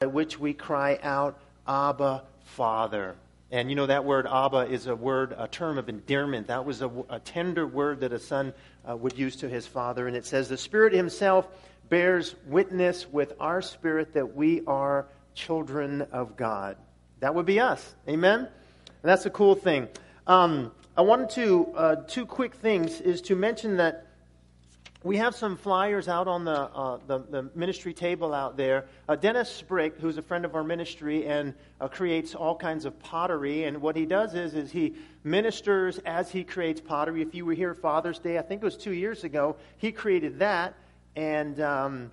by which we cry out, Abba, Father. And you know, that word Abba is a word, a term of endearment. That was a, a tender word that a son uh, would use to his father. And it says, The Spirit Himself bears witness with our spirit that we are children of God. That would be us. Amen? And that's a cool thing. Um, I wanted to, uh, two quick things is to mention that we have some flyers out on the, uh, the, the, ministry table out there. Uh, Dennis Sprick, who's a friend of our ministry and uh, creates all kinds of pottery, and what he does is, is he ministers as he creates pottery. If you were here Father's Day, I think it was two years ago, he created that. And, um,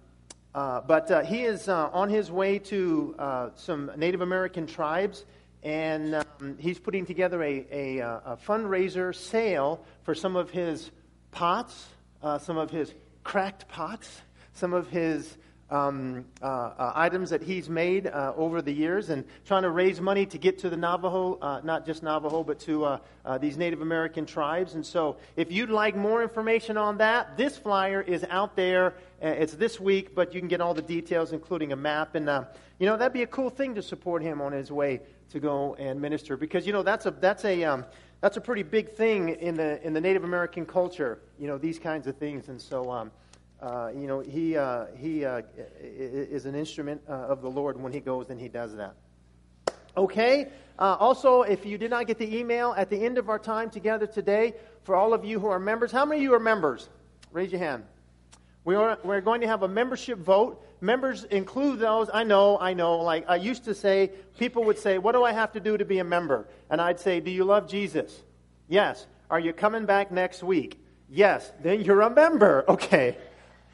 uh, but uh, he is uh, on his way to some Native American tribes, and um, he's putting together a, a, a fundraiser sale for some of his pots uh, some of his cracked pots, some of his um, uh, uh, items that he's made uh, over the years and trying to raise money to get to the Navajo, uh, not just Navajo, but to uh, these Native American tribes. And so, if you'd like more information on that, this flyer is out there. It's this week, but you can get all the details, including a map. And, you know, that'd be a cool thing to support him on his way to go and minister because, you know, that's a, that's a, um, that's a pretty big thing in the in the Native American culture. You know these kinds of things, and so um, uh, you know he uh, he uh, is an instrument uh, of the Lord when he goes and he does that. Okay. Uh, also, if you did not get the email at the end of our time together today, for all of you who are members, how many of you are members? Raise your hand. We are, we're going to have a membership vote. Members include those. I know, I know. Like I used to say, people would say, What do I have to do to be a member? And I'd say, Do you love Jesus? Yes. Are you coming back next week? Yes. Then you're a member. Okay.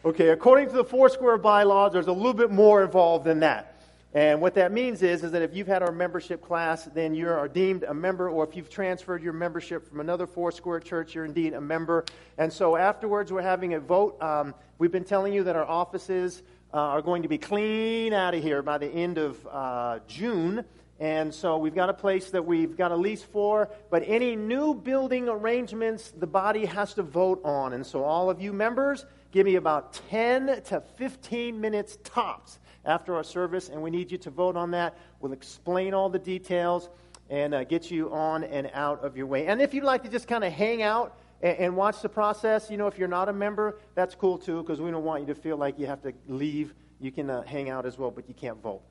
Okay. According to the Foursquare bylaws, there's a little bit more involved than that. And what that means is, is that if you've had our membership class, then you are deemed a member, or if you've transferred your membership from another Foursquare church, you're indeed a member. And so afterwards, we're having a vote. Um, we've been telling you that our offices uh, are going to be clean out of here by the end of uh, June. And so we've got a place that we've got a lease for, but any new building arrangements, the body has to vote on. And so all of you members, give me about 10 to 15 minutes tops after our service, and we need you to vote on that. We'll explain all the details and uh, get you on and out of your way. And if you'd like to just kind of hang out and, and, watch the process, you know, if you're not a member, that's cool too, because we don't want you to feel like you have to leave. You can uh, hang out as well, but you can't vote.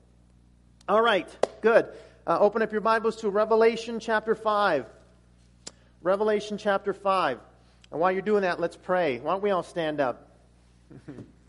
All right, good. Uh, open up your Bibles to Revelation chapter 5. Revelation chapter 5. And while you're doing that, let's pray. Why don't we all stand up?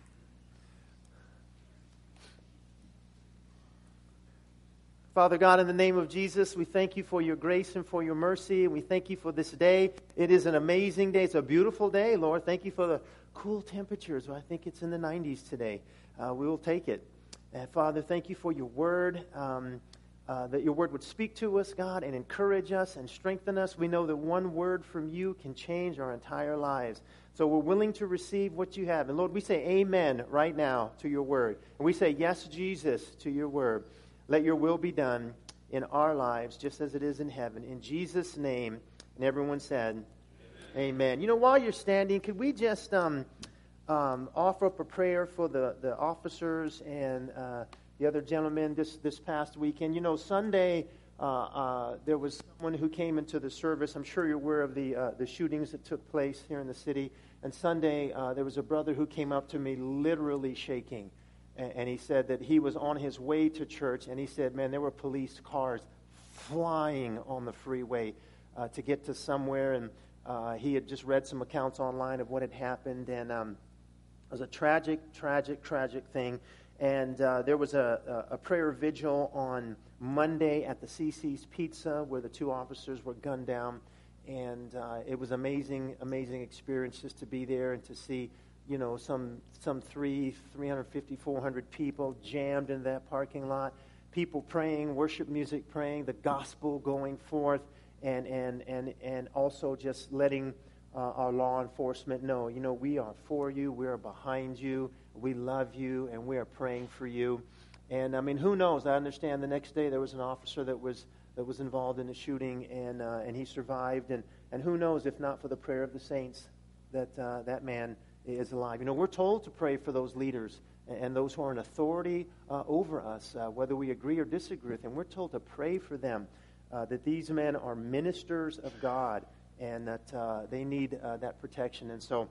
Father God, in the name of Jesus, we thank you for your grace and for your mercy. And we thank you for this day. It is an amazing day. It's a beautiful day, Lord. Thank you for the cool temperatures. I think it's in the 90s today. Uh, we will take it. And Father, thank you for your word. Um, uh, that your word would speak to us, God, and encourage us and strengthen us. We know that one word from you can change our entire lives. So we're willing to receive what you have. And Lord, we say amen right now to your word. And we say yes, Jesus, to your word. Let your will be done in our lives just as it is in heaven. In Jesus' name. And everyone said, Amen. Amen. You know, while you're standing, could we just um, um, offer up a prayer for the, the officers and uh, the other gentlemen this, this past weekend? You know, Sunday. Uh, uh, there was someone who came into the service. I'm sure you're aware of the, uh, the shootings that took place here in the city. And Sunday, uh, there was a brother who came up to me literally shaking and he said that he was on his way to church, and he said, man, there were police cars flying on the freeway uh, to get to somewhere, and uh, he had just read some accounts online of what had happened, and um, it was a tragic, tragic, tragic thing. And uh, there was a, a, prayer vigil on Monday at the CiCi's Pizza where the two officers were gunned down. And uh, it was amazing, amazing experience just to be there and to see you know, some, some three, 350, 400 people jammed in that parking lot, people praying, worship music praying, the gospel going forth, and, and, and, and also just letting uh, our law enforcement know, you know, we are for you, we are behind you, we love you, and we are praying for you. And I mean, who knows? I understand the next day there was an officer that was that was involved in the shooting, and uh, and he survived. And and who knows if not for the prayer of the saints that uh, that man is alive. You know, we're told to pray for those leaders and those who are in authority uh, over us, uh, whether we agree or disagree with them. We're told to pray for them, uh, that these men are ministers of God and that uh, they need uh, that protection. And so,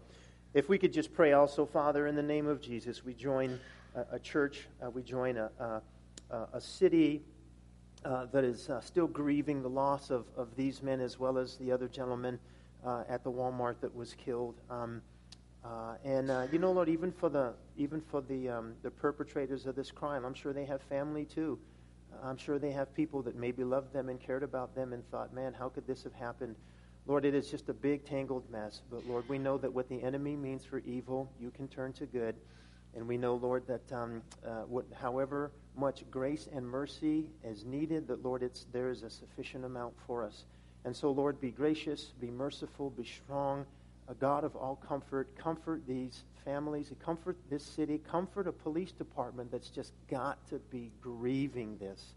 if we could just pray also, Father, in the name of Jesus, we join a, a church, uh, we join a, a, a city. that is still grieving the loss of, of these men as well as the other gentleman at the Walmart that was killed. Um, uh, and uh, you know, Lord, even for the even for the um, the perpetrators of this crime, I'm sure they have family too. I'm sure they have people that maybe loved them and cared about them and thought, man, how could this have happened? Lord, it is just a big tangled mess. But Lord, we know that what the enemy means for evil, you can turn to good. And we know, Lord, that um, uh, what, however much grace and mercy is needed, that, Lord, it's, there is a sufficient amount for us. And so, Lord, be gracious, be merciful, be strong a God of all comfort. Comfort these families, comfort this city, comfort a police department that's just got to be grieving this.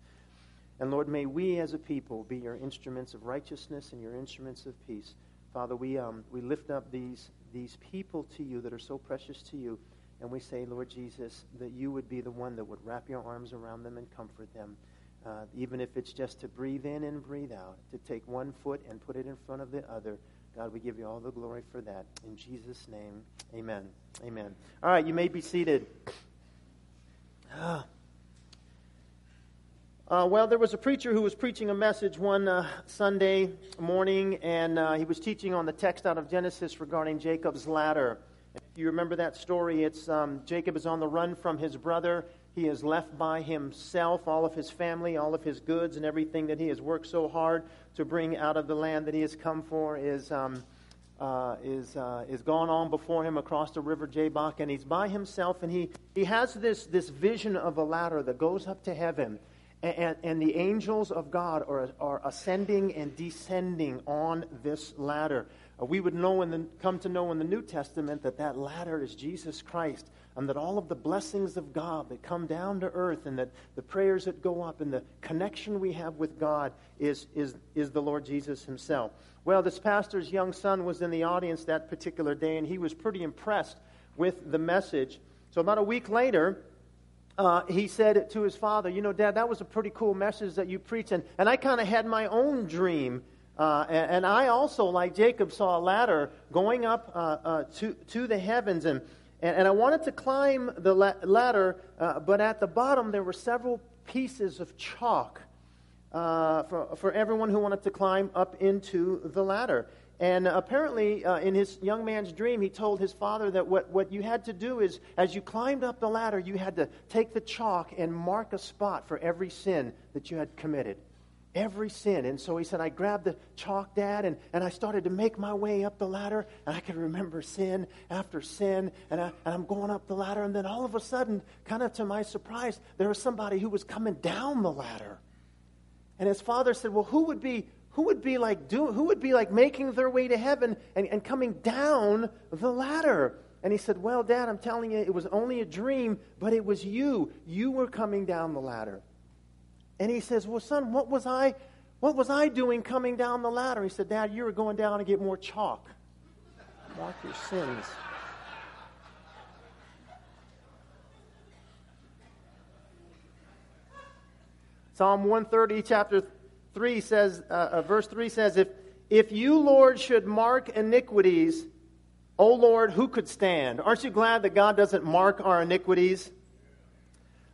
And Lord, may we as a people be your instruments of righteousness and your instruments of peace. Father, we, um, we lift up these, these people to you that are so precious to you. And we say, Lord Jesus, that you would be the one that would wrap your arms around them and comfort them. Uh, even if it's just to breathe in and breathe out, to take one foot and put it in front of the other God, we give you all the glory for that. In Jesus' name, amen. Amen. All right, you may be seated. Uh, well, there was a preacher who was preaching a message one uh, Sunday morning, and uh, he was teaching on the text out of Genesis regarding Jacob's ladder. If you remember that story, it's um, Jacob is on the run from his brother. He is left by himself, all of his family, all of his goods, and everything that he has worked so hard to bring out of the land that he has come for is, um, uh, is, uh, is gone on before him across the river Jabbok, and he's by himself, and he, he has this, this vision of a ladder that goes up to heaven. And, and, the angels of God are, are ascending and descending on this ladder. Uh, we would know the, come to know in the New Testament that that ladder is Jesus Christ and that all of the blessings of God that come down to earth and that the prayers that go up and the connection we have with God is, is, is the Lord Jesus himself. Well, this pastor's young son was in the audience that particular day, and he was pretty impressed with the message. So, about a week later, uh, he said to his father, You know, Dad, that was a pretty cool message that you preached, and, and I kind of had my own dream. Uh, and, and, I also, like Jacob, saw a ladder going up uh, uh to, to the heavens. And, and, and I wanted to climb the la- ladder, uh, but at the bottom there were several pieces of chalk uh, for, for everyone who wanted to climb up into the ladder. And apparently, uh, in his young man's dream, he told his father that what, what you had to do is, as you climbed up the ladder, you had to take the chalk and mark a spot for every sin that you had committed every sin. And so he said, I grabbed the chalk, Dad, and, and I started to make my way up the ladder, and I could remember sin after sin, and, I, and I'm going up the ladder, and then all of a sudden, kind of to my surprise, there was somebody who was coming down the ladder. And his father said, Well, who would be who would be like do, who would be like making their way to heaven and, and coming down the ladder? And he said, Well, Dad, I'm telling you, it was only a dream, but it was you. You were coming down the ladder. And he says, Well, son, what was I what was I doing coming down the ladder? He said, Dad, you were going down to get more chalk. Mark your sins. Psalm 130, chapter 3 says, uh, uh, verse 3 says, if, if you, Lord, should mark iniquities, O Lord, who could stand? Aren't you glad that God doesn't mark our iniquities?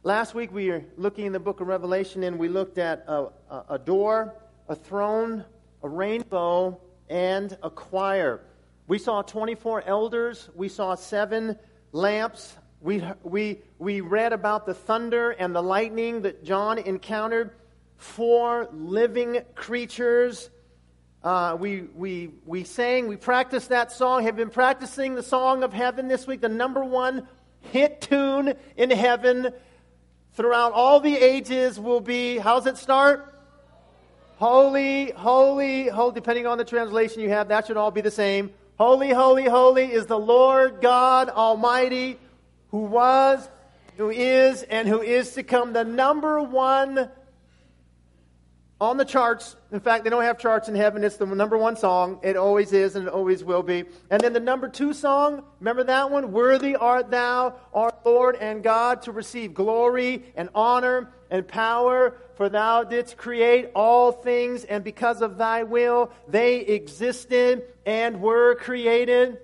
Last week we were looking in the book of Revelation and we looked at a, a, a door, a throne, a rainbow, and a choir. We saw 24 elders. We saw seven lamps. We, we, we read about the thunder and the lightning that John encountered. Four living creatures. Uh, we, we, we sang, we practiced that song, have been practicing the song of heaven this week, the number one hit tune in heaven throughout all the ages will be, how's it start? Holy, holy, holy, depending on the translation you have, that should all be the same. Holy, holy, holy is the Lord God Almighty, who was, who is, and who is to come. The number one on the charts. In fact, they don't have charts in heaven. It's the number one song. It always is and it always will be. And then the number two song, remember that one? Worthy art thou, our Lord and God, to receive glory and honor and power, for thou didst create all things, and because of thy will they existed and were created.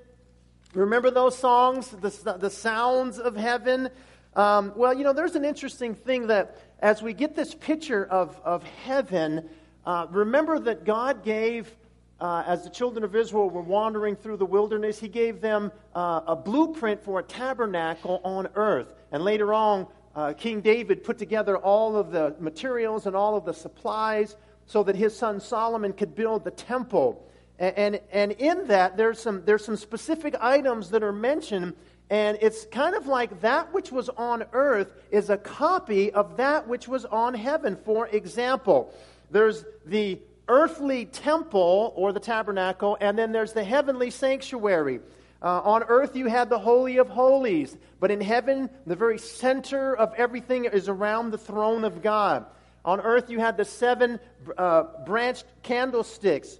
Remember those songs, the, the sounds of heaven? Um, well, you know, there's an interesting thing that as we get this picture of, of heaven, uh, remember that God gave, uh, as the children of Israel were wandering through the wilderness, He gave them uh, a blueprint for a tabernacle on earth. And later on, uh, King David put together all of the materials and all of the supplies so that his son Solomon could build the temple. And, and, and in that, there's some, there's some specific items that are mentioned and it's kind of like that which was on earth is a copy of that which was on heaven. For example, there's the earthly temple or the tabernacle, and then there's the heavenly sanctuary. Uh, on earth, you had the Holy of Holies, but in heaven, the very center of everything is around the throne of God. On earth, you had the seven uh, branched candlesticks.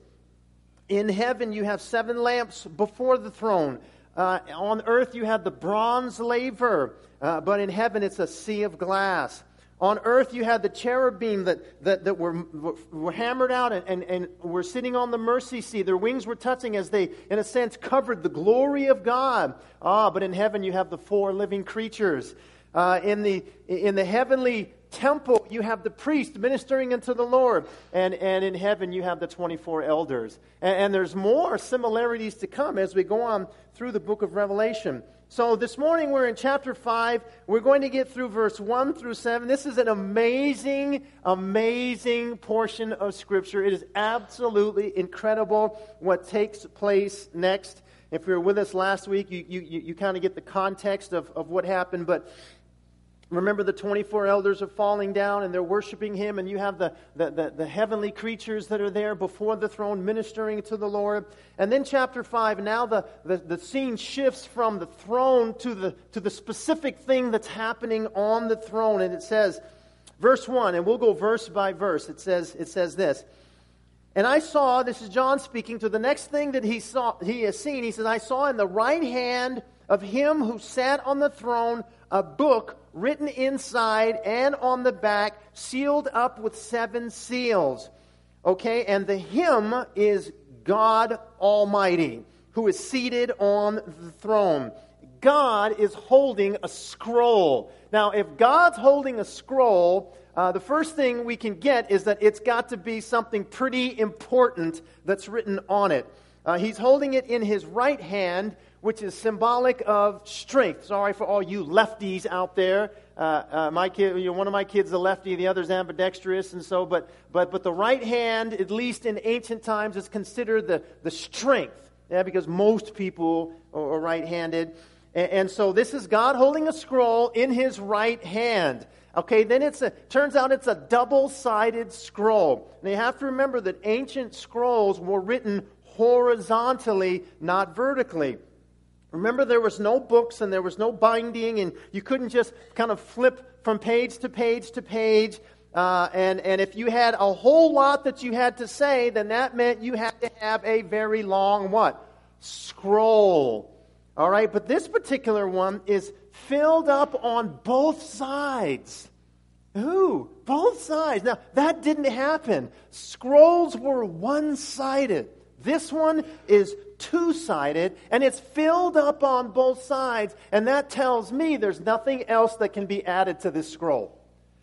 In heaven, you have seven lamps before the throne. Uh, on earth, you have the bronze laver, uh, but in heaven, it's a sea of glass. On earth, you had the cherubim that, that, that were, were hammered out and, and, and were sitting on the mercy seat. Their wings were touching as they, in a sense, covered the glory of God. Ah, but in heaven, you have the four living creatures. Uh, in, the, in the heavenly temple, you have the priest ministering unto the Lord. And, and in heaven, you have the 24 elders. And, and there's more similarities to come as we go on through the book of Revelation. So this morning we're in chapter 5. We're going to get through verse 1 through 7. This is an amazing, amazing portion of Scripture. It is absolutely incredible what takes place next. If you were with us last week, you, you, you, kind of get the context of, of what happened. But Remember, the 24 elders are falling down and they're worshiping him, and you have the, the, the, the, heavenly creatures that are there before the throne ministering to the Lord. And then, chapter 5, now the, the, the scene shifts from the throne to the, to the specific thing that's happening on the throne. And it says, verse 1, and we'll go verse by verse. It says, it says this. And I saw, this is John speaking, to the next thing that he, saw, he has seen. He says, I saw in the right hand of him who sat on the throne a book written inside and on the back, sealed up with seven seals. Okay, and the him is God Almighty, who is seated on the throne. God is holding a scroll. Now, if God's holding a scroll, uh, the first thing we can get is that it's got to be something pretty important that's written on it. Uh, he's holding it in his right hand, which is symbolic of strength. Sorry for all you lefties out there. Uh, uh, my kid, you know, one of my kids is a lefty, the other's ambidextrous, and so. But but but the right hand, at least in ancient times, is considered the the strength. Yeah, because most people are, are right-handed, and, and so this is God holding a scroll in His right hand. Okay, then it's a turns out it's a double-sided scroll. Now you have to remember that ancient scrolls were written horizontally, not vertically. Remember, there was no books and there was no binding, and you couldn't just kind of flip from page to page to page. Uh, and, and if you had a whole lot that you had to say, then that meant you had to have a very long what? Scroll. All right, but this particular one is filled up on both sides. Who? Both sides. Now, that didn't happen. Scrolls were one sided. This one is two sided and it's filled up on both sides. And that tells me there's nothing else that can be added to this scroll.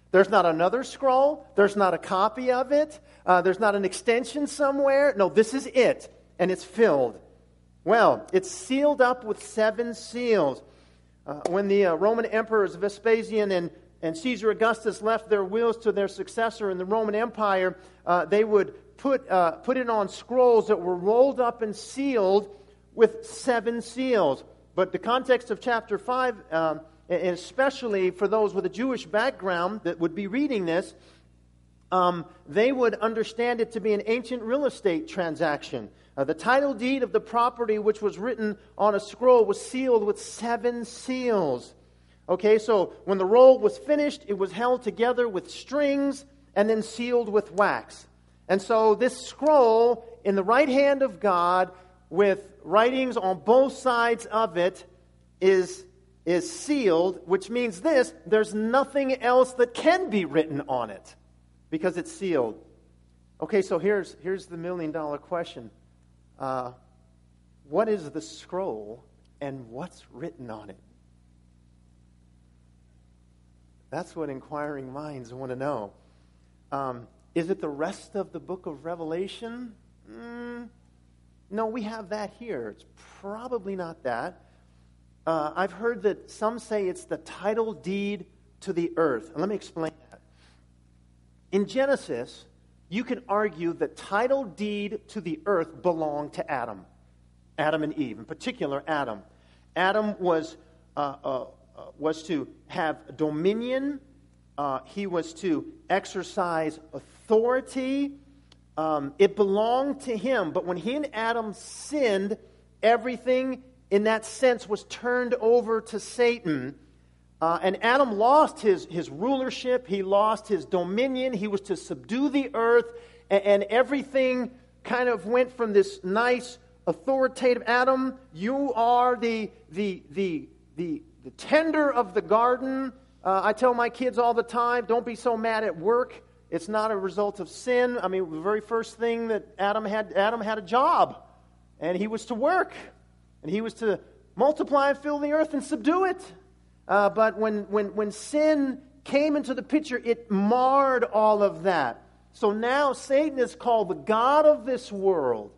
There's not another scroll, there's not a copy of it, uh, there's not an extension somewhere. No, this is it, and it's filled. Well, it's sealed up with seven seals. Uh, when the uh, Roman emperors Vespasian and, and Caesar Augustus left their wills to their successor in the Roman Empire, uh, they would put, uh, put it on scrolls that were rolled up and sealed with seven seals. But the context of chapter 5, um, especially for those with a Jewish background that would be reading this, um, they would understand it to be an ancient real estate transaction. Uh, the title deed of the property, which was written on a scroll, was sealed with seven seals. Okay, so when the roll was finished, it was held together with strings and then sealed with wax. And so this scroll in the right hand of God with writings on both sides of it is, is sealed, which means this there's nothing else that can be written on it because it's sealed. Okay, so here's, here's the million dollar question uh, What is the scroll and what's written on it? That's what inquiring minds want to know. Um, is it the rest of the book of Revelation? Mm, no, we have that here. It's probably not that. Uh, I've heard that some say it's the title deed to the earth. Let me explain that. In Genesis, you can argue that title deed to the earth belonged to Adam, Adam and Eve, in particular, Adam. Adam was, uh, uh, uh was to have dominion, uh, he was to exercise authority. Um, it belonged to him. But when he and Adam sinned, everything in that sense was turned over to Satan. Uh, and Adam lost his, his rulership, he lost his dominion, he was to subdue the earth, and, and everything kind of went from this nice, authoritative Adam, you are the, the, the, the, the tender of the garden. Uh, I tell my kids all the time don't be so mad at work. It's not a result of sin. I mean, the very first thing that Adam had, Adam had a job, and he was to work, and he was to multiply and fill the earth and subdue it. Uh, but when, when, when sin came into the picture, it marred all of that. So now Satan is called the God of this world.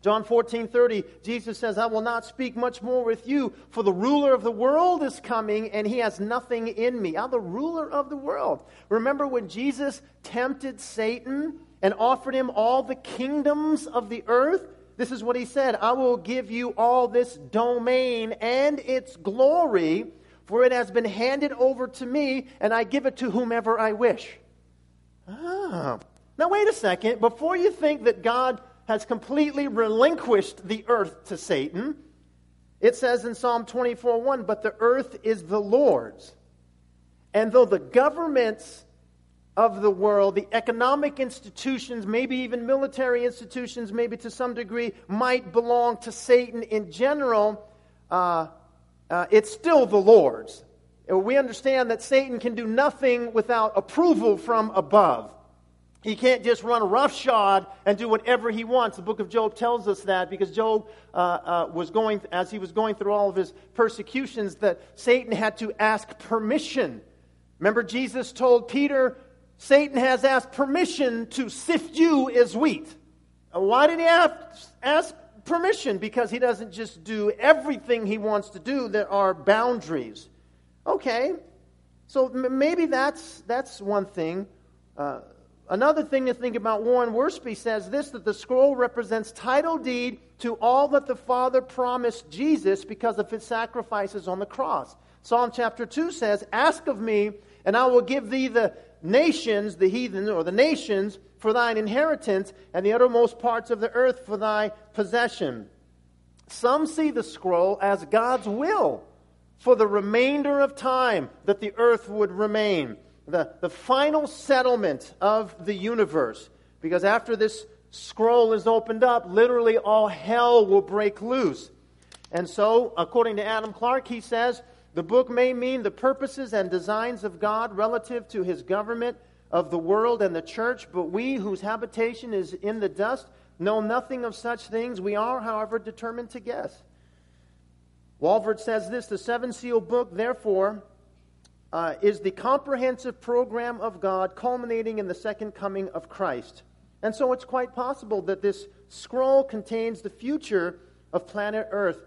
John 14, 30, Jesus says, I will not speak much more with you, for the ruler of the world is coming, and he has nothing in me. I'm the ruler of the world. Remember when Jesus tempted Satan and offered him all the kingdoms of the earth? This is what he said I will give you all this domain and its glory, for it has been handed over to me, and I give it to whomever I wish. Ah. Now, wait a second. Before you think that God has completely relinquished the earth to Satan. It says in Psalm 24 1, but the earth is the Lord's. And though the governments of the world, the economic institutions, maybe even military institutions, maybe to some degree, might belong to Satan in general, uh, uh, it's still the Lord's. We understand that Satan can do nothing without approval from above. He can't just run roughshod and do whatever he wants. The book of Job tells us that because Job uh, uh, was going, as he was going through all of his persecutions, that Satan had to ask permission. Remember, Jesus told Peter, Satan has asked permission to sift you as wheat. Uh, why did he ask, ask permission? Because he doesn't just do everything he wants to do, there are boundaries. Okay, so maybe that's, that's one thing. Uh, Another thing to think about, Warren Wiersbe says this that the scroll represents title deed to all that the Father promised Jesus because of his sacrifices on the cross. Psalm chapter 2 says, Ask of me, and I will give thee the nations, the heathen, or the nations, for thine inheritance, and the uttermost parts of the earth for thy possession. Some see the scroll as God's will for the remainder of time that the earth would remain the, the final settlement of the universe. Because after this scroll is opened up, literally all hell will break loose. And so, according to Adam Clarke, he says the book may mean the purposes and designs of God relative to his government of the world and the church, but we whose habitation is in the dust know nothing of such things. We are, however, determined to guess. Walvoord says this the seven seal book, therefore, uh, is the comprehensive program of God culminating in the second coming of Christ. And so it's quite possible that this scroll contains the future of planet Earth,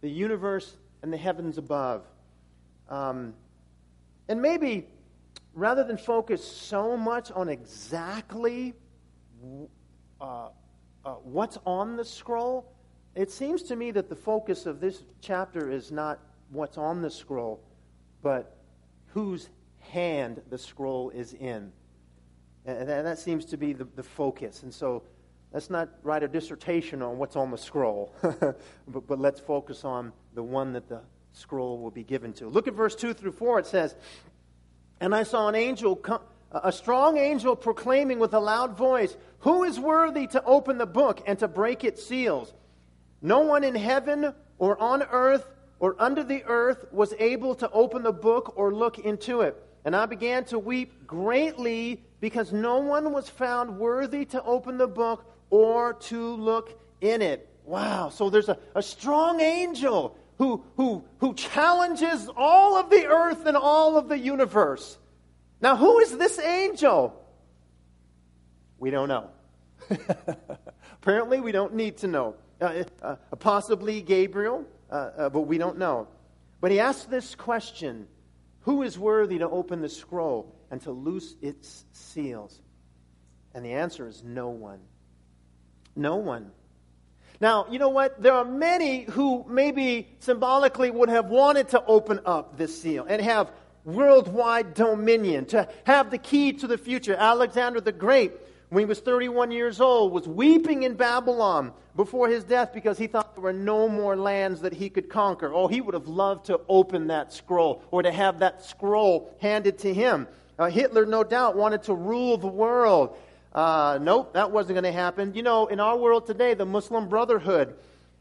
the universe, and the heavens above. Um, and maybe rather than focus so much on exactly uh, uh, what's on the scroll, it seems to me that the focus of this chapter is not what's on the scroll, but whose hand the scroll is in. Uh, and that seems to be the, the focus. And so let's not write a dissertation on what's on the scroll, but, but let's focus on the one that the scroll will be given to. Look at verse 2 through 4. It says, And I saw an angel a strong angel proclaiming with a loud voice, Who is worthy to open the book and to break its seals? No one in heaven or on earth or under the earth was able to open the book or look into it. And I began to weep greatly because no one was found worthy to open the book or to look in it. Wow. So there's a, a strong angel who, who, who challenges all of the earth and all of the universe. Now, who is this angel? We don't know. Apparently, we don't need to know. Uh, uh, possibly Gabriel, uh, uh, but we don't know. But he asks this question Who is worthy to open the scroll and to loose its seals? And the answer is no one. No one. Now, you know what? There are many who maybe symbolically would have wanted to open up this seal and have worldwide dominion, to have the key to the future. Alexander the Great, when he was 31 years old, was weeping in Babylon before his death because he thought there were no more lands that he could conquer. Oh, he would have loved to open that scroll or to have that scroll handed to him. Uh, Hitler, no doubt, wanted to rule the world. Uh, nope, that wasn't going to happen. You know, in our world today, the Muslim Brotherhood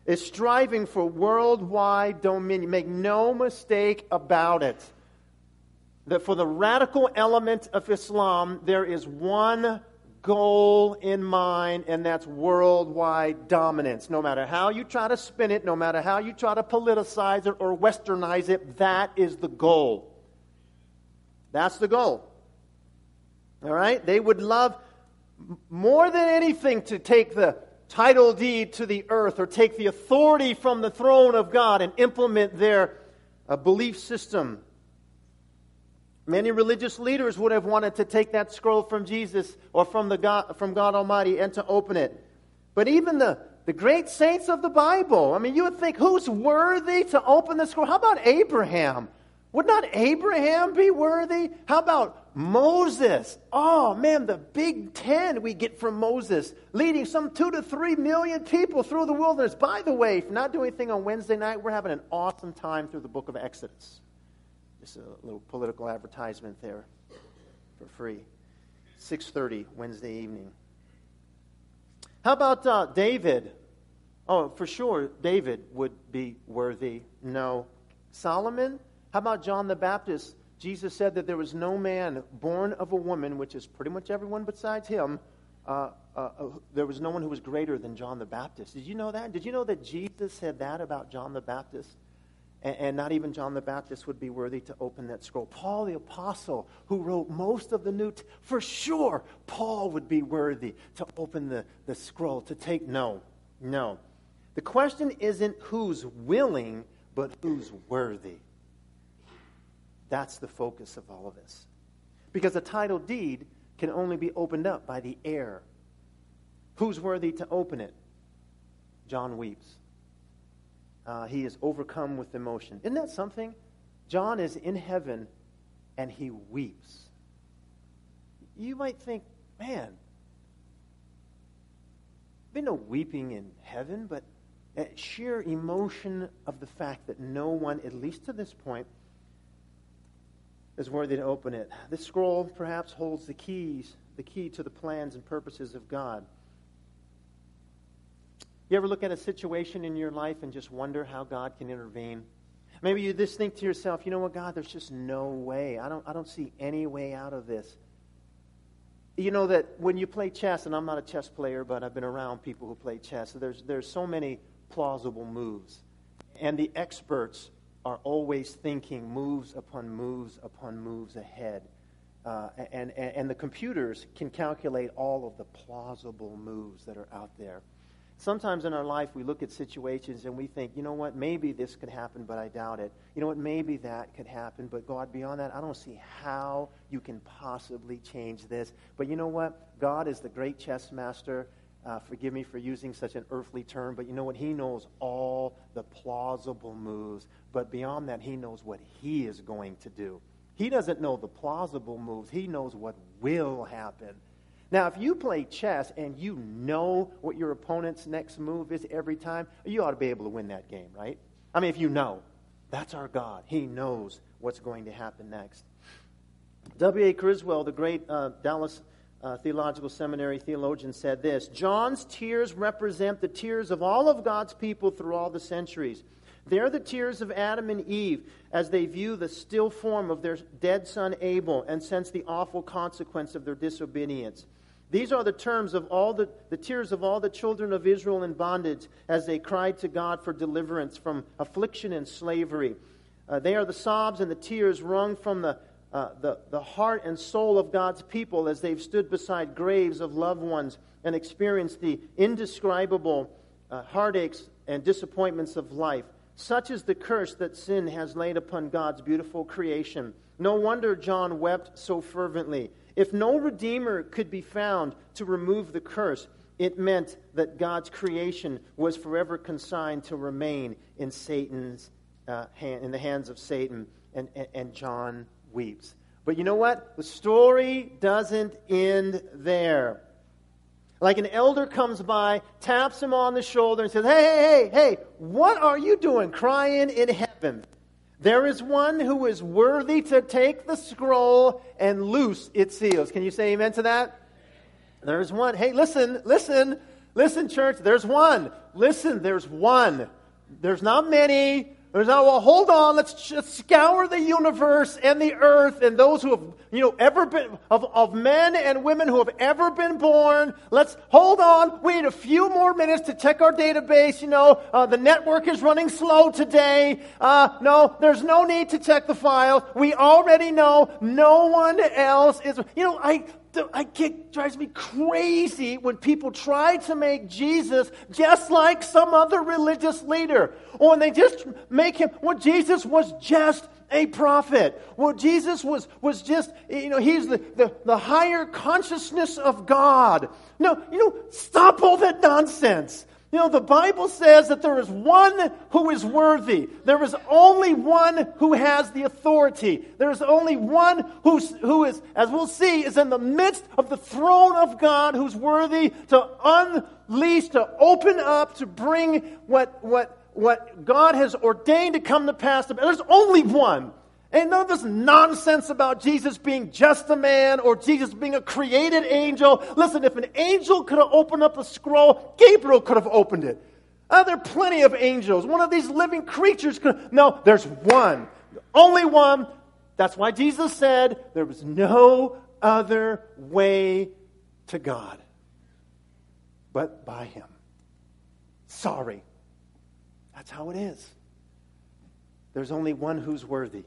is striving for worldwide dominion. Make no mistake about it. That for the radical element of Islam, there is one goal in mind, and that's worldwide dominance. No matter how you try to spin it, no matter how you try to politicize it or westernize it, that is the goal. That's the goal. All right? They would love more than anything to take the title deed to the earth or take the authority from the throne of God and implement their uh, belief system. Many religious leaders would have wanted to take that scroll from Jesus or from, the God, from God Almighty and to open it. But even the, the great saints of the Bible, I mean, you would think, who's worthy to open the scroll? How about Abraham? Would not Abraham be worthy? How about Moses? Oh man, the big ten we get from Moses, leading some two to three million people through the wilderness. By the way, if you're not doing anything on Wednesday night, we're having an awesome time through the book of Exodus. Just a little political advertisement there for free. 6.30 Wednesday evening. How about uh, David? Oh, for sure, David would be worthy. No. Solomon? How about John the Baptist? Jesus said that there was no man born of a woman, which is pretty much everyone besides him. Uh, uh, uh, there was no one who was greater than John the Baptist. Did you know that? Did you know that Jesus said that about John the Baptist? And, not even John the Baptist would be worthy to open that scroll. Paul the Apostle, who wrote most of the New, T- for sure, Paul would be worthy to open the, the scroll, to take. No, no. The question isn't who's willing, but who's worthy. That's the focus of all of this. Because a title deed can only be opened up by the heir. Who's worthy to open it? John weeps. Uh, he is overcome with emotion. Isn't that something? John is in heaven and he weeps. You might think, man, been no weeping in heaven, but sheer emotion of the fact that no one, at least to this point, is worthy to open it. This scroll perhaps holds the keys, the key to the plans and purposes of God. You ever look at a situation in your life and just wonder how God can intervene? Maybe you just think to yourself, you know what, God, there's just no way. I don't, I don't see any way out of this. You know that when you play chess, and I'm not a chess player, but I've been around people who play chess, there's, there's so many plausible moves. And the experts are always thinking moves upon moves upon moves ahead. Uh, and, and, and the computers can calculate all of the plausible moves that are out there. Sometimes in our life, we look at situations and we think, you know what, maybe this could happen, but I doubt it. You know what, maybe that could happen, but God, beyond that, I don't see how you can possibly change this. But you know what? God is the great chess master. Uh, forgive me for using such an earthly term, but you know what? He knows all the plausible moves. But beyond that, he knows what he is going to do. He doesn't know the plausible moves, he knows what will happen. Now, if you play chess and you know what your opponent's next move is every time, you ought to be able to win that game, right? I mean, if you know, that's our God. He knows what's going to happen next. W.A. Criswell, the great uh, Dallas uh, Theological Seminary theologian, said this John's tears represent the tears of all of God's people through all the centuries. They're the tears of Adam and Eve as they view the still form of their dead son Abel and sense the awful consequence of their disobedience. These are the terms of all the, the tears of all the children of Israel in bondage as they cried to God for deliverance from affliction and slavery. Uh, they are the sobs and the tears wrung from the, uh, the, the heart and soul of God's people as they've stood beside graves of loved ones and experienced the indescribable uh, heartaches and disappointments of life. Such is the curse that sin has laid upon God's beautiful creation. No wonder John wept so fervently. If no Redeemer could be found to remove the curse, it meant that God's creation was forever consigned to remain in Satan's uh, hand, in the hands of Satan, and, and, and John weeps. But you know what? The story doesn't end there. Like an elder comes by, taps him on the shoulder, and says, Hey, hey, hey, hey, what are you doing crying in heaven? There is one who is worthy to take the scroll and loose its seals. Can you say amen to that? There's one. Hey, listen, listen, listen, church. There's one. Listen, there's one. There's not many. There's not, well, hold on, let's just scour the universe and the earth and those who have, you know, ever been, of, of men and women who have ever been born. Let's, hold on, we need a few more minutes to check our database. You know, uh, the network is running slow today. Uh, no, there's no need to check the files. We already know no one else is, you know, I, I get drives me crazy when people try to make Jesus just like some other religious leader, or when they just make him. Well, Jesus was just a prophet. Well, Jesus was was just you know he's the the, the higher consciousness of God. No, you know, stop all that nonsense. You know, the Bible says that there is one who is worthy. There is only one who has the authority. There is only one who's, who is, as we'll see, is in the midst of the throne of God who's worthy to unleash, to open up, to bring what, what, what God has ordained to come to pass. There's only one. And none of this nonsense about Jesus being just a man or Jesus being a created angel. Listen, if an angel could have opened up the scroll, Gabriel could have opened it. Uh, there are plenty of angels. One of these living creatures could. No, there's one. Only one. That's why Jesus said there was no other way to God but by Him. Sorry. That's how it is. There's only one who's worthy.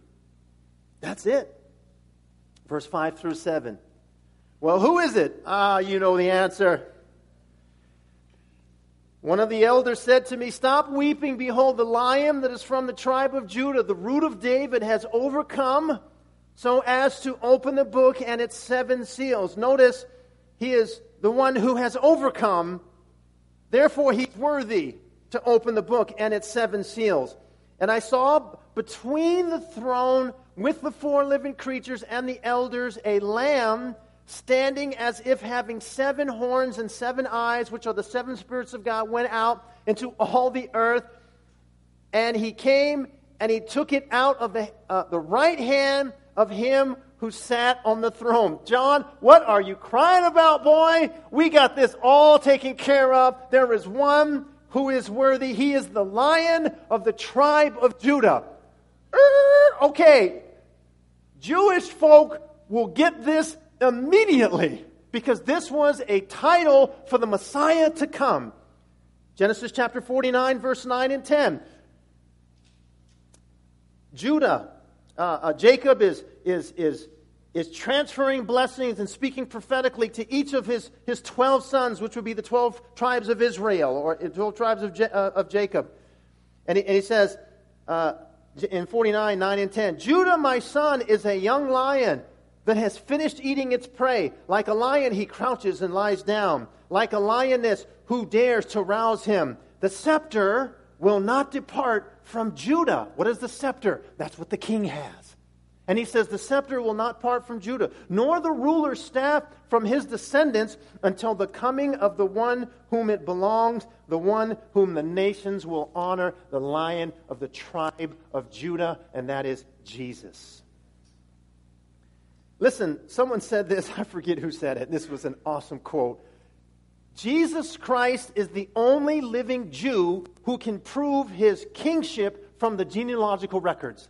That's it. Verse 5 through 7. Well, who is it? Ah, you know the answer. One of the elders said to me, Stop weeping. Behold, the lion that is from the tribe of Judah, the root of David, has overcome so as to open the book and its seven seals. Notice, he is the one who has overcome. Therefore, he's worthy to open the book and its seven seals. And I saw between the throne with the four living creatures and the elders a lamb standing as if having seven horns and seven eyes, which are the seven spirits of God, went out into all the earth. And he came and he took it out of the, uh, the right hand of him who sat on the throne. John, what are you crying about, boy? We got this all taken care of. There is one who is worthy. He is the lion of the tribe of Judah. Er, okay, Jewish folk will get this immediately because this was a title for the Messiah to come. Genesis chapter 49, verse 9 and 10. Judah, uh, uh, Jacob is, is, is, is transferring blessings and speaking prophetically to each of his, his 12 sons, which would be the 12 tribes of Israel or 12 tribes of, uh, of Jacob. And he, and he says, uh, in 49, 9 and 10. Judah, my son, is a young lion that has finished eating its prey. Like a lion, he crouches and lies down. Like a lioness, who dares to rouse him? The scepter will not depart from Judah. What is the scepter? That's what the king has. And he says, The scepter will not part from Judah, nor the ruler's staff from his descendants until the coming of the one whom it belongs, the one whom the nations will honor, the lion of the tribe of Judah, and that is Jesus. Listen, someone said this, I forget who said it. This was an awesome quote. Jesus Christ is the only living Jew who can prove his kingship from the genealogical records.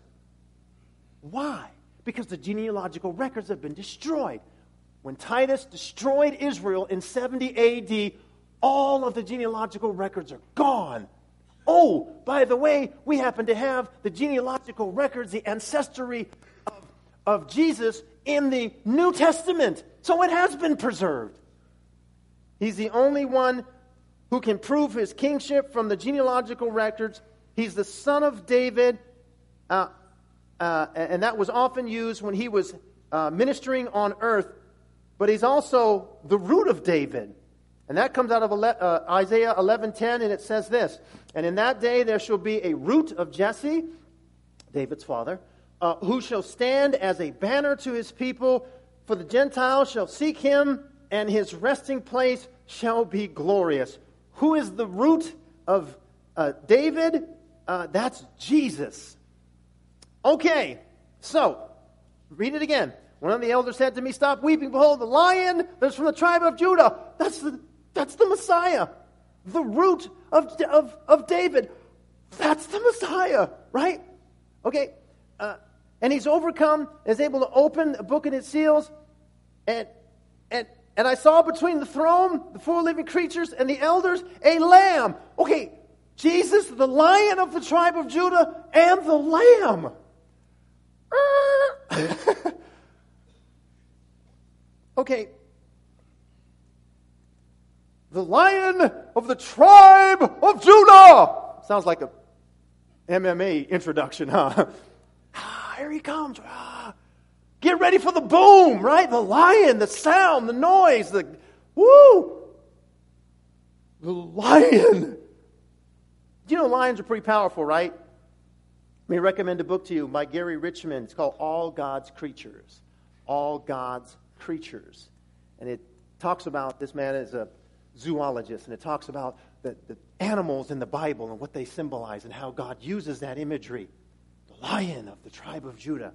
Why? Because the genealogical records have been destroyed. When Titus destroyed Israel in 70 AD, all of the genealogical records are gone. Oh, by the way, we happen to have the genealogical records, the ancestry of, of Jesus in the New Testament. So it has been preserved. He's the only one who can prove his kingship from the genealogical records. He's the son of David, uh, uh, and that was often used when he was uh, ministering on earth. But he's also the root of David. And that comes out of uh, Isaiah 11:10, and it says this: "And in that day there shall be a root of Jesse, David's father, uh, who shall stand as a banner to his people. For the Gentiles shall seek him, and his resting place shall be glorious. Who is the root of uh, David? Uh, that's Jesus. Okay, so read it again. One of the elders said to me, Stop weeping. Behold, the lion that's from the tribe of Judah. That's the, that's the Messiah. The root of, of, of David. That's the Messiah, right? Okay. Uh, and he's overcome, is able to open a book and its seals. And, and, and I saw between the throne, the four living creatures, and the elders, a lamb. Okay, Jesus, the lion of the tribe of Judah, and the lamb. okay. The lion of the tribe of Judah. Sounds like a MMA introduction, huh? Ah, here he comes. Ah. Get ready for the boom, right? The lion, the sound, the noise, the woo. The lion. You know, lions are pretty powerful, right? Let me recommend a book to you by Gary Richmond. It's called All God's Creatures. All God's Creatures. And it talks about this man is a zoologist, and it talks about the, the animals in the Bible and what they symbolize and how God uses that imagery. The lion of the tribe of Judah.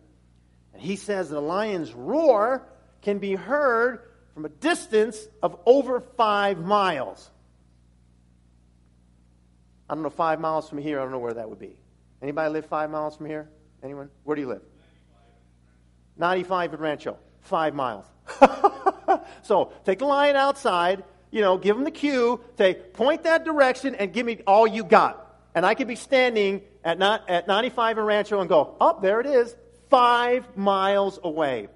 And he says the lion's roar can be heard from a distance of over five miles. I don't know, five miles from here, I don't know where that would be. Anybody live five miles from here? Anyone? Where do you live? 95 in Rancho. Five miles. so take the lion outside, you know, give him the cue, say, point that direction and give me all you got. And I could be standing at, not, at 95 in Rancho and go, oh, there it is five miles away.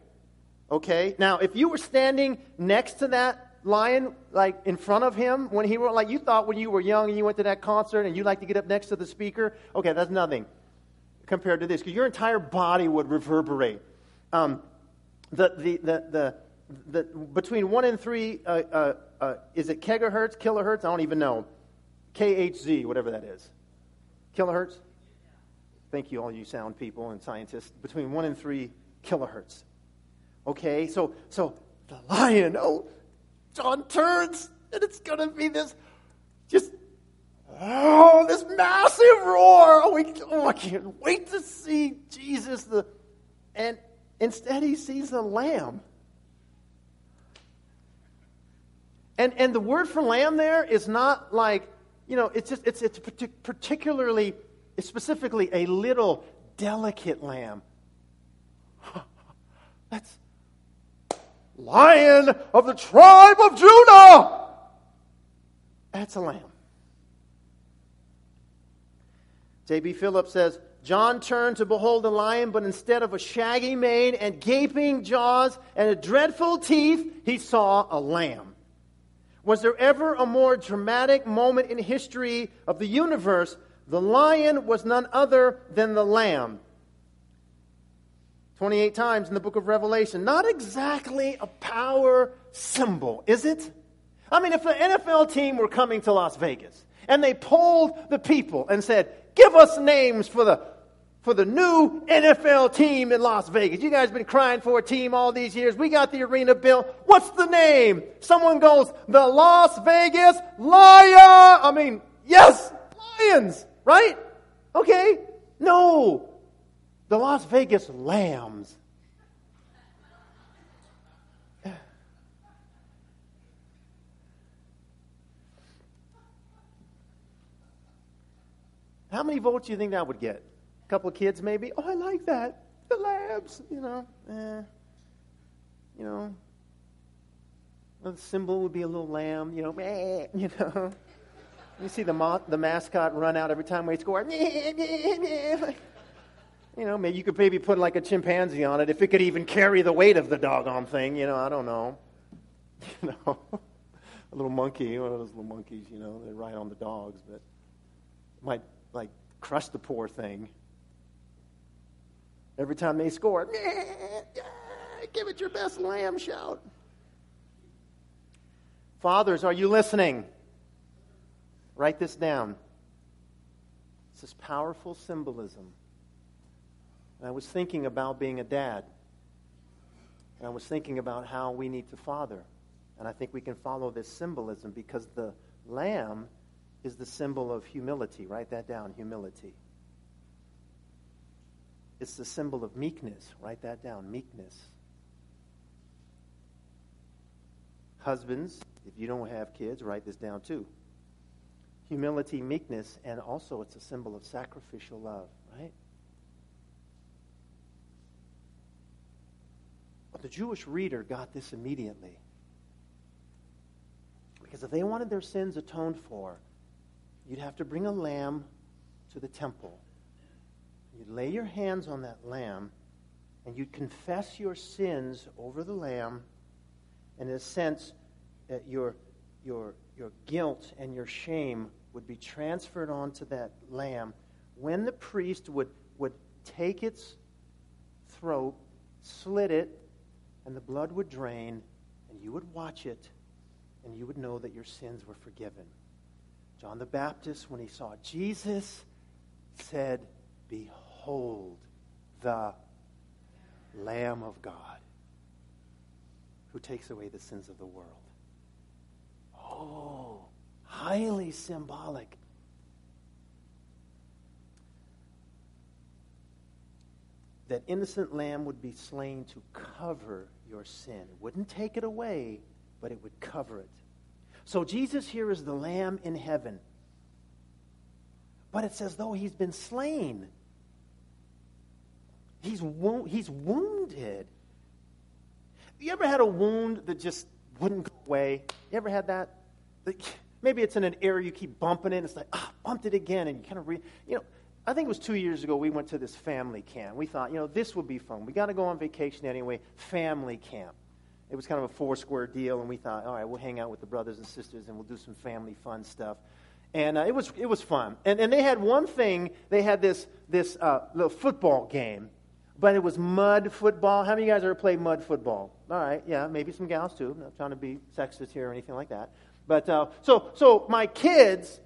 Okay? Now, if you were standing next to that lion, like in front of him, when he were, like you thought when you were young and you went to that concert and you like to get up next to the speaker, okay, that's nothing compared to this, because your entire body would reverberate. Um, the, the, the, the, the, between one and three, uh, uh, uh, is it kilohertz, kilohertz? I don't even know. KHZ, whatever that is. Kilohertz? Thank you, all you sound people and scientists. Between one and three kilohertz. Okay, so so the lion, oh, John turns, and it's gonna be this just oh, this massive roar. Oh, we, oh, I can't wait to see Jesus. The and instead he sees the lamb. And and the word for lamb there is not like you know, it's just it's it's particularly is specifically a little delicate lamb. That's lion of the tribe of Judah. That's a lamb. J.B. Phillips says, John turned to behold a lion, but instead of a shaggy mane and gaping jaws and a dreadful teeth, he saw a lamb. Was there ever a more dramatic moment in history of the universe the lion was none other than the lamb. 28 times in the book of Revelation. Not exactly a power symbol, is it? I mean, if the NFL team were coming to Las Vegas and they polled the people and said, Give us names for the for the new NFL team in Las Vegas. You guys been crying for a team all these years. We got the arena built. What's the name? Someone goes, the Las Vegas Lion. I mean, yes, Lions. Right? Okay. No the Las Vegas Lambs. How many votes do you think that would get? A couple of kids, maybe. Oh, I like that. The Lambs, you know. Eh. You know. The symbol would be a little lamb, you know. Meh, you know. You see the, mo- the mascot run out every time we score. Meh, meh, you know, maybe you could maybe put like a chimpanzee on it if it could even carry the weight of the doggone thing. You know, I don't know. You know, a little monkey, one of those little monkeys. You know, they ride on the dogs, but might like crush the poor thing. Every time they score, give it your best lamb shout. Fathers, are you listening? Write this down. This powerful symbolism. And I was thinking about being a dad. And I was thinking about how we need to father. And I think we can follow this symbolism because the lamb is the symbol of humility. Write that down humility. It's the symbol of meekness. Write that down meekness. Husbands, if you don't have kids, write this down too humility, meekness, and also it's a symbol of sacrificial love, right? The Jewish reader got this immediately. Because if they wanted their sins atoned for, you'd have to bring a lamb to the temple. You'd lay your hands on that lamb, and you'd confess your sins over the lamb. And in a sense, that your, your, your guilt and your shame would be transferred onto that lamb, when the priest would, would take its throat, slit it, and the blood would drain, and you would watch it, and you would know that your sins were forgiven. John the Baptist, when he saw Jesus, said, Behold the Lamb of God who takes away the sins of the world. Oh, highly symbolic. That innocent lamb would be slain to cover your sin. It wouldn't take it away, but it would cover it. So Jesus here is the lamb in heaven. But it's as though he's been slain. He's, wo- he's wounded. You ever had a wound that just wouldn't go away? You ever had that? Maybe it's in an area you keep bumping it, and it's like, ah, bumped it again, and you kind of, re- you know, I think it was two years ago we went to this family camp. We thought, you know, this would be fun. We got to go on vacation anyway, family camp. It was kind of a Foursquare deal, and we thought, all right, we'll hang out with the brothers and sisters, and we'll do some family fun stuff. And uh, it, was, it was fun. And, and they had one thing, they had this, this uh, little football game, but it was mud football. How many of you guys ever played mud football? All right, yeah, maybe some gals too. I'm not trying to be sexist here or anything like that. But uh, so, so my kids,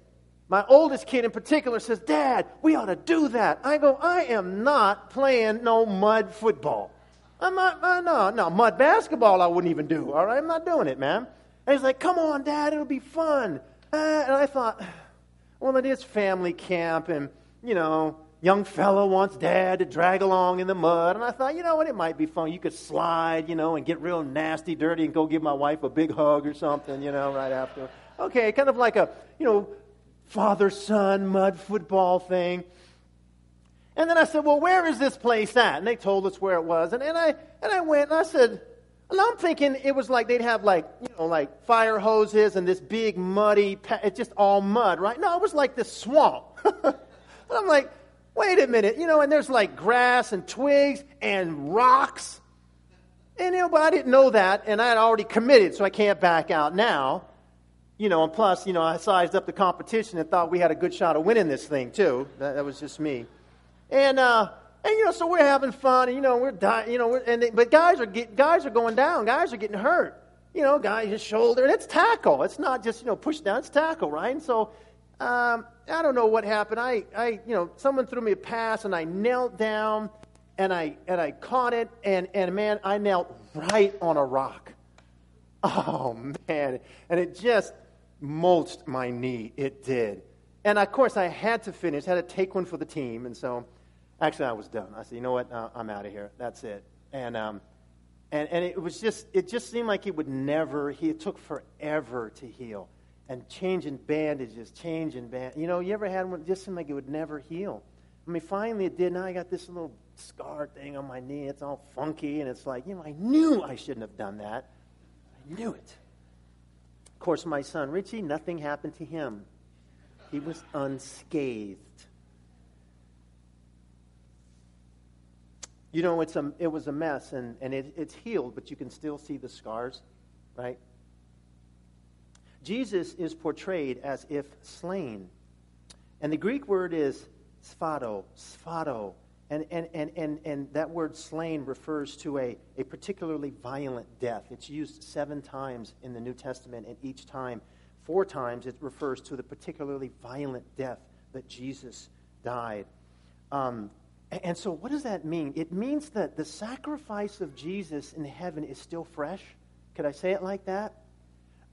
my oldest kid in particular says, Dad, we ought to do that. I go, I am not playing no mud football. I'm not, uh, no, no, mud basketball I wouldn't even do. All right, I'm not doing it, man. And he's like, Come on, Dad, it'll be fun. Uh, and I thought, well, it is family camp, and, you know, young fellow wants dad to drag along in the mud. And I thought, you know what, it might be fun. You could slide, you know, and get real nasty, dirty, and go give my wife a big hug or something, you know, right after. Okay, kind of like a, you know, father son mud football thing. And then I said, well, where is this place at? And they told us where it was. And, and, I, and I went and I said, and I'm thinking it was like they'd have like, you know, like fire hoses and this big muddy, it's just all mud, right? No, it was like this swamp. and I'm like, wait a minute, you know, and there's like grass and twigs and rocks. And, you know, but I didn't know that, and I had already committed, so I can't back out now. You know, and plus, you know, I sized up the competition and thought we had a good shot of winning this thing, too. That, that was just me. And, uh, and, you know, so we're having fun, and, you know, we're dying, you know, and they, but guys are, get, guys are going down. Guys are getting hurt. You know, guy, his shoulder, and it's tackle. It's not just, you know, push down, it's tackle, right? And so um, I don't know what happened. I, I, you know, someone threw me a pass and I knelt down and I, and I caught it and, and man, I knelt right on a rock. Oh man. And it just mulched my knee. It did. And of course, I had to finish, had to take one for the team. And so, actually, I was done. I said, you know what? Uh, I'm out of here. That's it. And, um, and, and it was just, it just seemed like it would never, he, it took forever to heal. and changing bandages, changing band. You know, you ever had one just seemed like it would never heal. I mean, finally it did. Now I got this little scar thing on my knee. It's all funky, and it's like, you know, I knew I shouldn't have done that. I knew it. Of course, my son Richie, nothing happened to him. He was unscathed. You know, it's a, it was a mess, and, and it, it's healed, but you can still see the scars, right? Jesus is portrayed as if slain. And the Greek word is sphado, sphado. And, and, and, and, and that word slain refers to a, a particularly violent death. It's used seven times in the New Testament, and each time, four times, it refers to the particularly violent death that Jesus died. Um, and so, what does that mean? It means that the sacrifice of Jesus in heaven is still fresh. Could I say it like that?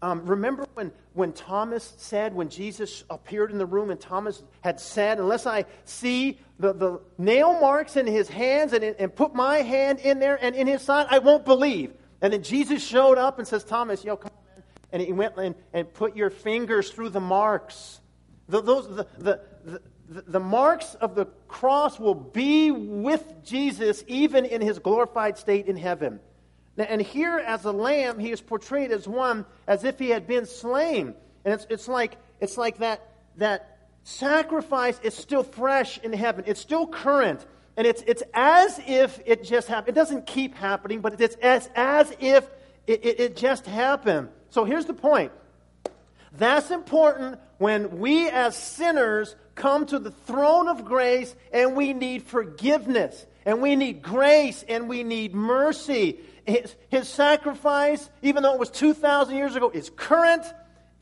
Um, remember when, when Thomas said, when Jesus appeared in the room, and Thomas had said, Unless I see the, the nail marks in his hands and, and put my hand in there and in his side, I won't believe. And then Jesus showed up and says, Thomas, yo, come on, man. And he went and, and put your fingers through the marks. The, those, the, the, the, the marks of the cross will be with Jesus even in his glorified state in heaven. And here, as a lamb, he is portrayed as one as if he had been slain. And it's, it's, like, it's like that, that sacrifice is still fresh in heaven, it's still current. And it's, it's as if it just happened. It doesn't keep happening, but it's as, as if it, it, it just happened. So here's the point that's important when we as sinners come to the throne of grace and we need forgiveness and we need grace and we need mercy. His, his sacrifice, even though it was 2,000 years ago, is current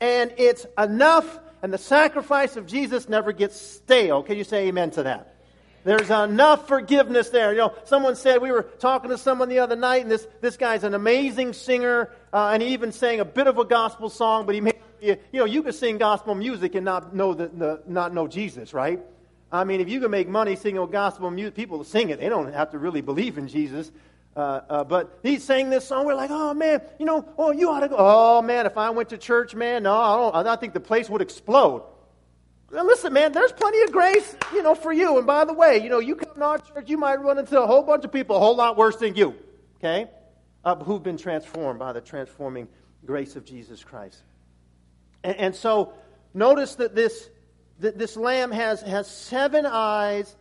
and it's enough. And the sacrifice of Jesus never gets stale. Can you say amen to that? There's enough forgiveness there. You know, someone said we were talking to someone the other night, and this, this guy's an amazing singer, uh, and he even sang a bit of a gospel song, but he made you know you can sing gospel music and not know the, the not know Jesus, right? I mean, if you can make money singing gospel music, people sing it. They don't have to really believe in Jesus. Uh, uh, but he sang this song. We're like, oh man, you know, oh you ought to go. Oh man, if I went to church, man, no, I don't. I think the place would explode. Now listen, man, there's plenty of grace, you know, for you. And by the way, you know, you come to our church, you might run into a whole bunch of people a whole lot worse than you, okay, uh, who've been transformed by the transforming grace of Jesus Christ. And, and so, notice that this that this lamb has has seven eyes,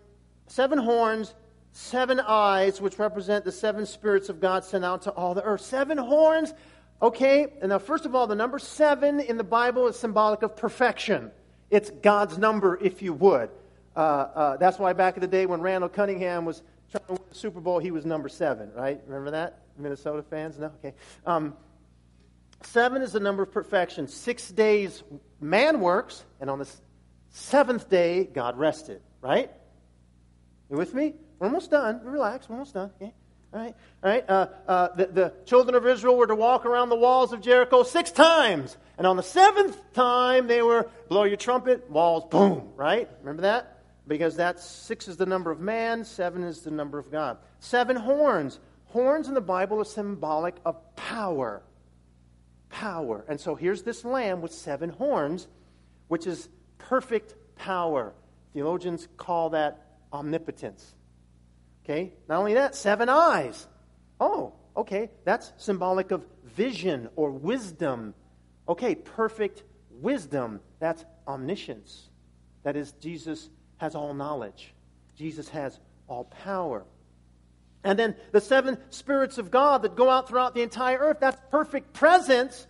seven horns, seven eyes, which represent the seven spirits of God sent out to all the earth. Seven horns. Okay, and now, first of all, the number seven in the Bible is symbolic of perfection. It's God's number, if you would. Uh, uh, that's why back in the day when Randall Cunningham was trying to win the Super Bowl, he was number seven, right? Remember that? Minnesota fans? No? Okay. Um, seven is the number of perfection. Six days man works, and on the seventh day, God rested, right? You with me? We're almost done. Relax. We're almost done. Okay? All right. All right. Uh, uh, the, the children of Israel were to walk around the walls of Jericho six times. And on the seventh time, they were blow your trumpet, walls, boom, right? Remember that? Because that's six is the number of man, seven is the number of God. Seven horns. Horns in the Bible are symbolic of power. Power. And so here's this lamb with seven horns, which is perfect power. Theologians call that omnipotence. Okay? Not only that, seven eyes. Oh, okay. That's symbolic of vision or wisdom. Okay, perfect wisdom. That's omniscience. That is, Jesus has all knowledge, Jesus has all power. And then the seven spirits of God that go out throughout the entire earth, that's perfect presence.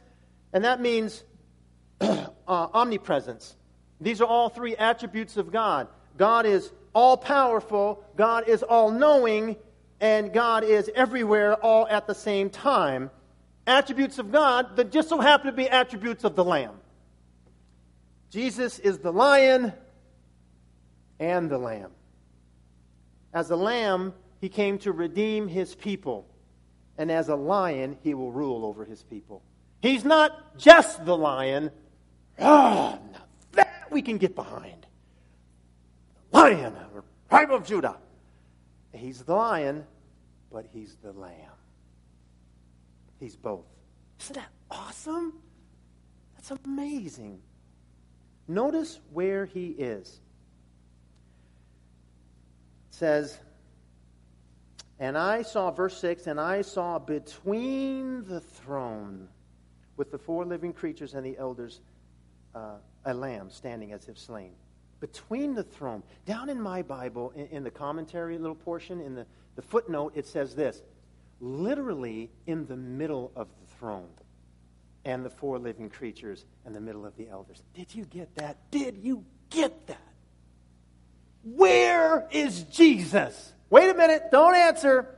And that means uh, omnipresence. These are all three attributes of God. God is all powerful, God is all knowing, and God is everywhere all at the same time. Attributes of God that just so happen to be attributes of the Lamb. Jesus is the lion and the lamb. As a lamb, he came to redeem his people. And as a lion, he will rule over his people. He's not just the lion. Ah, oh, that we can get behind lion, or tribe of Judah. He's the lion, but he's the lamb. He's both. Isn't that awesome? That's amazing. Notice where he is. It says, and I saw, verse 6, and I saw between the throne with the four living creatures and the elders uh, a lamb standing as if slain. Between the throne. Down in my Bible, in, in the commentary little portion, in the, the footnote, it says this literally in the middle of the throne and the four living creatures and the middle of the elders. Did you get that? Did you get that? Where is Jesus? Wait a minute, don't answer.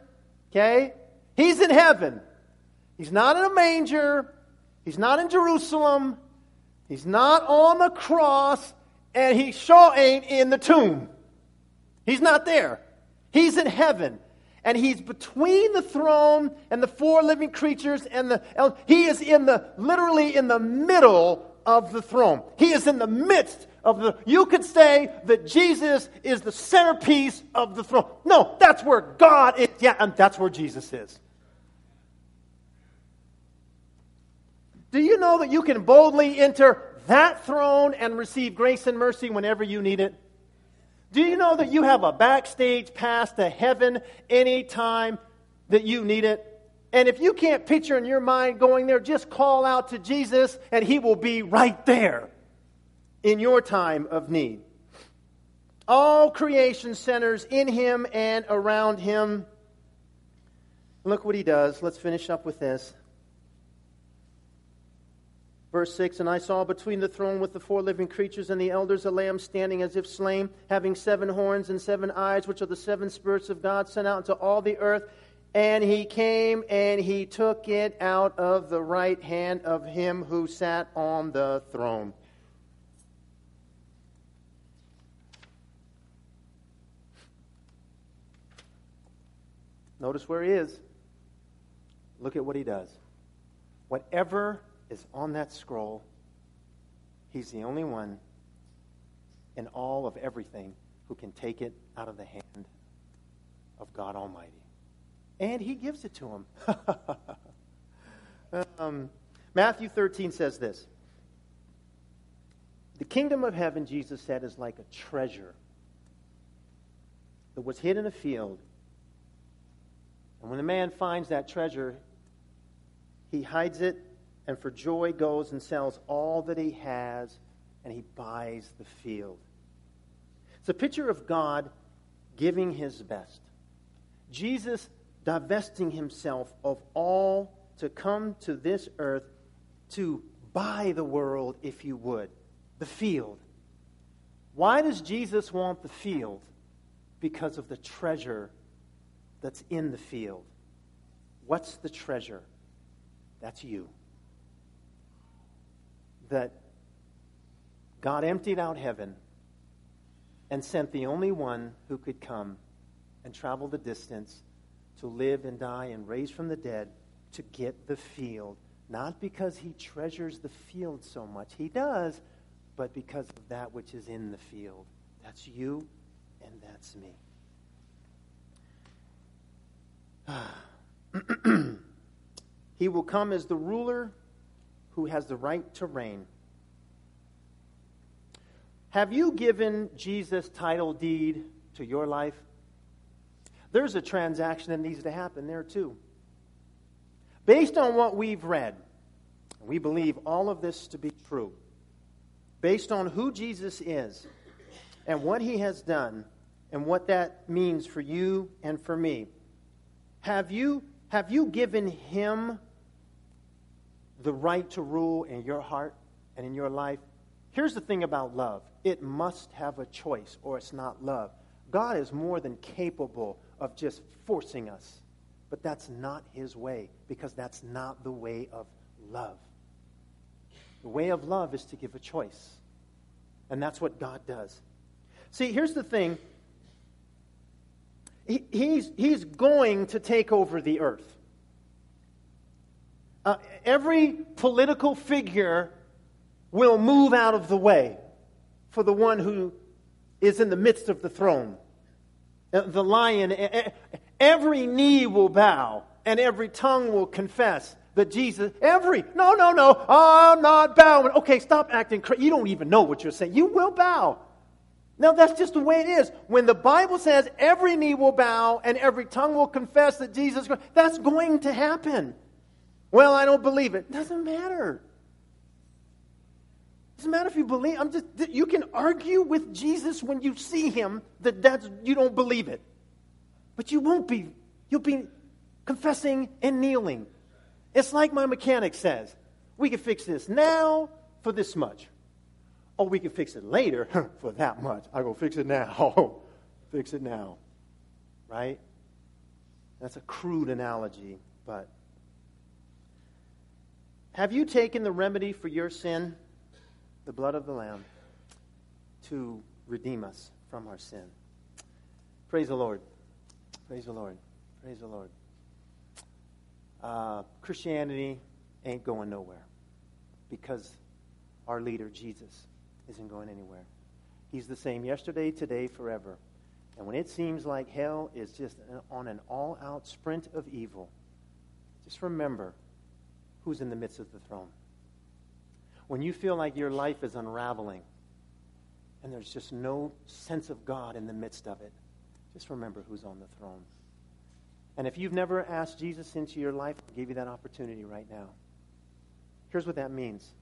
Okay? He's in heaven. He's not in a manger. He's not in Jerusalem. He's not on the cross. And he sure ain't in the tomb. He's not there. He's in heaven. And he's between the throne and the four living creatures and the he is in the literally in the middle of the throne. He is in the midst of the you could say that jesus is the centerpiece of the throne. No that's where god is. Yeah and that's where jesus is. Do you know that you can boldly enter that throne and receive grace and mercy whenever you need it do you know that you have a backstage pass to heaven anytime that you need it? And if you can't picture in your mind going there, just call out to Jesus and he will be right there in your time of need. All creation centers in him and around him. Look what he does. Let's finish up with this. Verse 6 And I saw between the throne with the four living creatures and the elders a lamb standing as if slain, having seven horns and seven eyes, which are the seven spirits of God sent out into all the earth. And he came and he took it out of the right hand of him who sat on the throne. Notice where he is. Look at what he does. Whatever is on that scroll. He's the only one in all of everything who can take it out of the hand of God Almighty. And he gives it to him. um, Matthew 13 says this The kingdom of heaven, Jesus said, is like a treasure that was hid in a field. And when the man finds that treasure, he hides it and for joy goes and sells all that he has and he buys the field. It's a picture of God giving his best. Jesus divesting himself of all to come to this earth to buy the world, if you would, the field. Why does Jesus want the field? Because of the treasure that's in the field. What's the treasure? That's you that God emptied out heaven and sent the only one who could come and travel the distance to live and die and raise from the dead to get the field. Not because he treasures the field so much. He does, but because of that which is in the field. That's you and that's me. he will come as the ruler who has the right to reign. Have you given Jesus title deed to your life? There's a transaction that needs to happen there too. Based on what we've read, we believe all of this to be true. Based on who Jesus is and what he has done and what that means for you and for me, have you, have you given him the right to rule in your heart and in your life. Here's the thing about love it must have a choice, or it's not love. God is more than capable of just forcing us, but that's not his way because that's not the way of love. The way of love is to give a choice, and that's what God does. See, here's the thing he, he's, he's going to take over the earth. Uh, every political figure will move out of the way for the one who is in the midst of the throne. Uh, the lion, every knee will bow and every tongue will confess that Jesus, every, no, no, no, I'm not bowing. Okay, stop acting crazy. You don't even know what you're saying. You will bow. Now, that's just the way it is. When the Bible says every knee will bow and every tongue will confess that Jesus, that's going to happen. Well, I don't believe it. Doesn't matter. Doesn't matter if you believe. I'm just. You can argue with Jesus when you see him that that's you don't believe it, but you won't be. You'll be confessing and kneeling. It's like my mechanic says. We can fix this now for this much. Or we can fix it later for that much. I go fix it now. fix it now. Right? That's a crude analogy, but have you taken the remedy for your sin, the blood of the Lamb, to redeem us from our sin? Praise the Lord. Praise the Lord. Praise the Lord. Uh, Christianity ain't going nowhere because our leader, Jesus, isn't going anywhere. He's the same yesterday, today, forever. And when it seems like hell is just on an all out sprint of evil, just remember who's in the midst of the throne. When you feel like your life is unraveling and there's just no sense of God in the midst of it, just remember who's on the throne. And if you've never asked Jesus into your life, I'll give you that opportunity right now. Here's what that means